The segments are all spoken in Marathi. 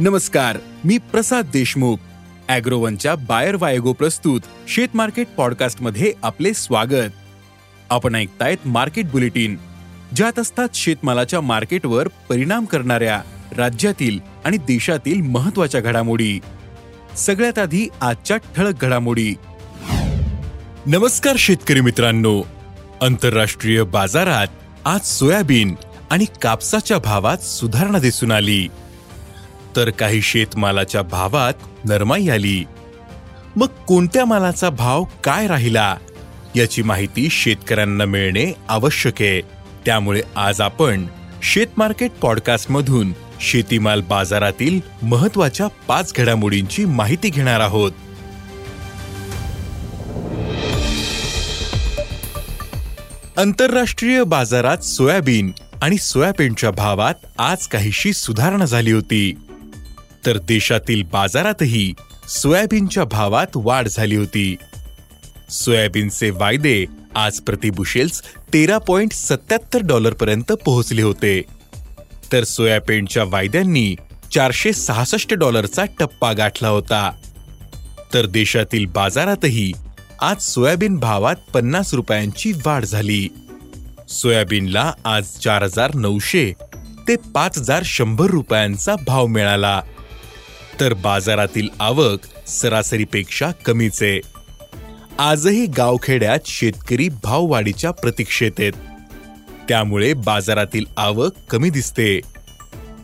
नमस्कार मी प्रसाद देशमुख. अॅग्रोवनच्या बायर वायगो प्रस्तुत शेत मार्केट पॉडकास्टमध्ये आपले स्वागत. आपण ऐकतायत मार्केट बुलेटिन. ज्यात असतात शेतमालाच्या मार्केटवर परिणाम करणाऱ्या राज्यातील आणि देशातील महत्त्वाच्या घडामोडी. सगळ्यात आधी आजच्या ठळक घडामोडी. नमस्कार शेतकरी मित्रांनो. आंतरराष्ट्रीय बाजारात आज सोयाबीन आणि कापसाच्या भावात सुधारणा दिसून आली. तर काही शेतमालाच्या भावात नरमाई आली. मग कोणत्या मालाचा भाव काय राहिला? याची माहिती शेतकऱ्यांना मिळणे आवश्यक आहे. त्यामुळे आज आपण शेत मार्केट शेतीमाल बाजारातील महत्त्वाच्या पाच घडामोडींची माहिती घेणार आहोत. आंतरराष्ट्रीय बाजारात सोयाबीन आणि सोयाबीनच्या भावात आज काहीशी सुधारणा झाली होती. तर देशातील बाजारातही सोयाबीनच्या भावात वाढ झाली होती. सोयाबीनचे वायदे आज प्रतिबुशेल्स तेरा पॉइंट सत्याहत्तर डॉलर पर्यंत पोहोचले होते. तर सोयाबीनच्या वायद्यांनी चारशे सहासष्ट डॉलरचा टप्पा गाठला होता. तर देशातील बाजारातही आज सोयाबीन भावात पन्नास रुपयांची वाढ झाली. सोयाबीनला आज चार हजार नऊशे ते पाच हजार शंभर रुपयांचा भाव मिळाला. तर बाजारातील आवक सरासरीपेक्षा कमीच. आहे आजही गावखेड्यात शेतकरी भाववाढीच्या प्रतीक्षेत आहेत. त्यामुळे बाजारातील आवक कमी दिसते.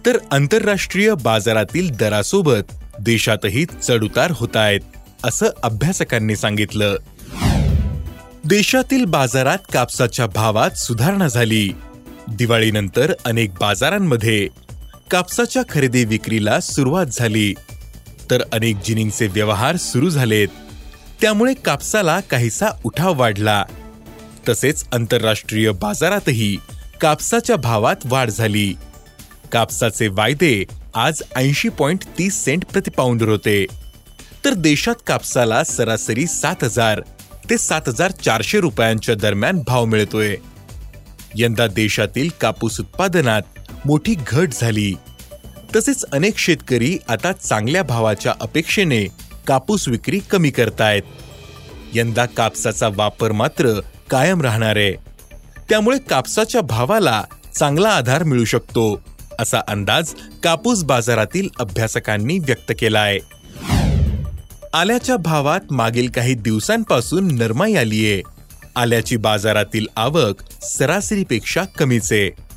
तर आंतरराष्ट्रीय बाजारातील दरासोबत देशातही चढउतार होत आहेत असं अभ्यासकांनी सांगितलं. देशातील बाजारात कापसाच्या भावात सुधारणा झाली. दिवाळीनंतर अनेक बाजारांमध्ये कापसाच्या खरेदी विक्रीला सुरुवात झाली. तर अनेक जिनिंगचे व्यवहार सुरू झालेत. त्यामुळे कापसाला काहीसा उठाव वाढला. तसेच आंतरराष्ट्रीय बाजारातही कापसाच्या भावात वाढ झाली. कापसाचे वायदे आज ऐंशी पॉइंट तीस सेंट प्रतिपाऊंडर होते. तर देशात कापसाला सरासरी सात हजार ते सात हजार चारशे रुपयांच्या दरम्यान भाव मिळतोय. यंदा देशातील कापूस उत्पादनात मोठी घट झाली. तसेच अनेक शेतकरी आता चांगल्या भावाच्या अपेक्षेने कापूस विक्री कमी करतायत. यंदा कापसाचा वापर मात्र कायम राहणार आहे. त्यामुळे कापसाच्या भावाला चांगला आधार मिळू शकतो असा अंदाज कापूस बाजारातील अभ्यासकांनी व्यक्त केलाय. आल्याच्या भावात मागील काही दिवसांपासून नरमाई आलीये. आल्याची बाजारातील आवक सरासरीपेक्षा कमीच आहे.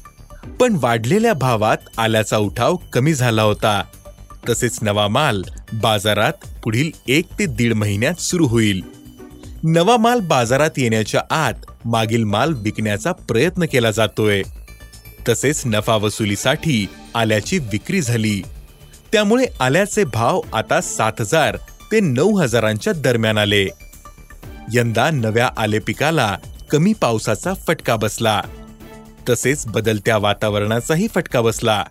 पण वाढलेल्या भावात आल्याचा उठाव कमी झाला होता. तसेच नवा माल बाजारात पुढील एक ते दीड महिन्यात सुरू होईल. नवा माल बाजारात येण्याच्या आत मागील माल विकण्याचा प्रयत्न केला जातोय. तसेच नफा वसुलीसाठी आल्याची विक्री झाली. त्यामुळे आल्याचे भाव आता सात हजार ते नऊ हजारांच्या दरम्यान आले. यंदा नव्या आले पिकाला कमी पावसाचा फटका बसला. तसेच बदलत्या वातावरणाचाही फटका बसला.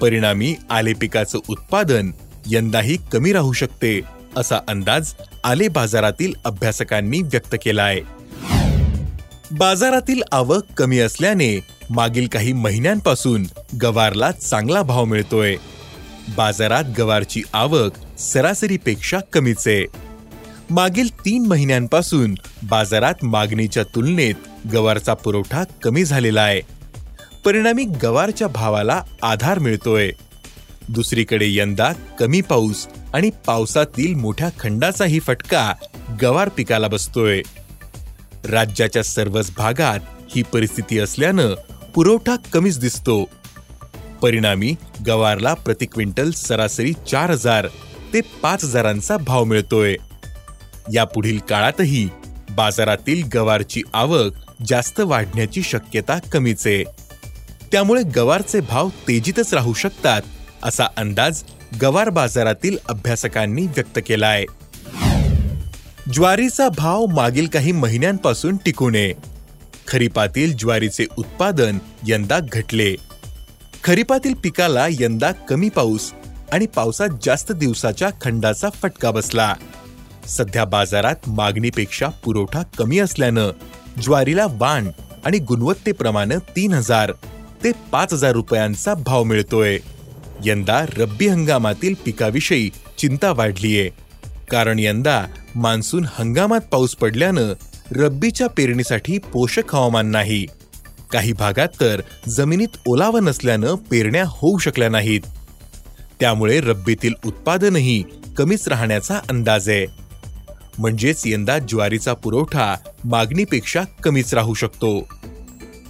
परिणामी आले पिकाचं उत्पादन यंदाही कमी राहू शकते असा अंदाज आले बाजारातील अभ्यासकांनी व्यक्त केलाय. बाजारातील आवक कमी असल्याने मागील काही महिन्यांपासून गवारला चांगला भाव मिळतोय. बाजारात गवारची आवक सरासरीपेक्षा कमीच आहे. मागील तीन महिन्यांपासून बाजारात मागणीच्या तुलनेत गवारचा पुरवठा कमी झालेला आहे. परिणामी गवारच्या भावाला आधार मिळतोय. दुसरीकडे यंदा कमी पाऊस आणि पावसातील मोठ्या खंडाचाही फटका गवार पिकाला बसतोय. राज्याच्या सर्वच भागात ही परिस्थिती असल्यानं पुरवठा कमीच दिसतो. परिणामी गवारला प्रति क्विंटल सरासरी चार हजार ते पाच हजारांचा भाव मिळतोय. या पुढील काळातही बाजारातील गवारची आवक जास्त वाढण्याची शक्यता कमीच. आहे त्यामुळे गवारचे भाव तेजीतच राहू शकतात असा अंदाज गवार बाजारातील अभ्यासकांनी व्यक्त केलाय. ज्वारीचा भाव मागील काही महिन्यांपासून टिकू नये खरीपातील ज्वारीचे उत्पादन यंदा घटले. खरीपातील पिकाला यंदा कमी पाऊस आणि पावसात जास्त दिवसाच्या खंडाचा फटका बसला. सध्या बाजारात मागणीपेक्षा पुरवठा कमी असल्यानं ज्वारीला वाण आणि गुणवत्तेप्रमाणे तीन हजार. ते पाच हजार रुपयांचा भाव मिळतोय. यंदा रब्बी हंगामातील पिकाविषयी चिंता वाढलीये. कारण यंदा मान्सून हंगामात पाऊस पडल्यानं रब्बीच्या पेरणीसाठी पोषक हवामान नाही. काही भागात तर जमिनीत ओलावा नसल्यानं पेरण्या होऊ शकल्या नाहीत. त्यामुळे रब्बीतील उत्पादनही कमीच राहण्याचा अंदाज आहे. म्हणजेच यंदा ज्वारीचा पुरवठा मागणीपेक्षा कमीच राहू शकतो.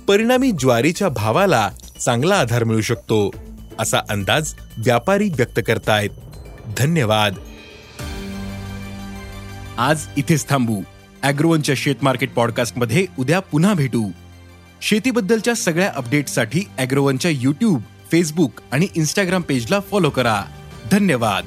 परिणामी ज्वारीच्या भावाला चांगला आधार मिळू शकतो असा अंदाज व्यापारी व्यक्त करतायत. धन्यवाद. आज इथेच थांबू. अॅग्रोवनच्या शेत मार्केट पॉडकास्टमध्ये उद्या पुन्हा भेटू. शेतीबद्दलच्या सगळ्या अपडेटसाठी अॅग्रोवनच्या युट्यूब फेसबुक आणि इन्स्टाग्राम पेजला फॉलो करा. धन्यवाद.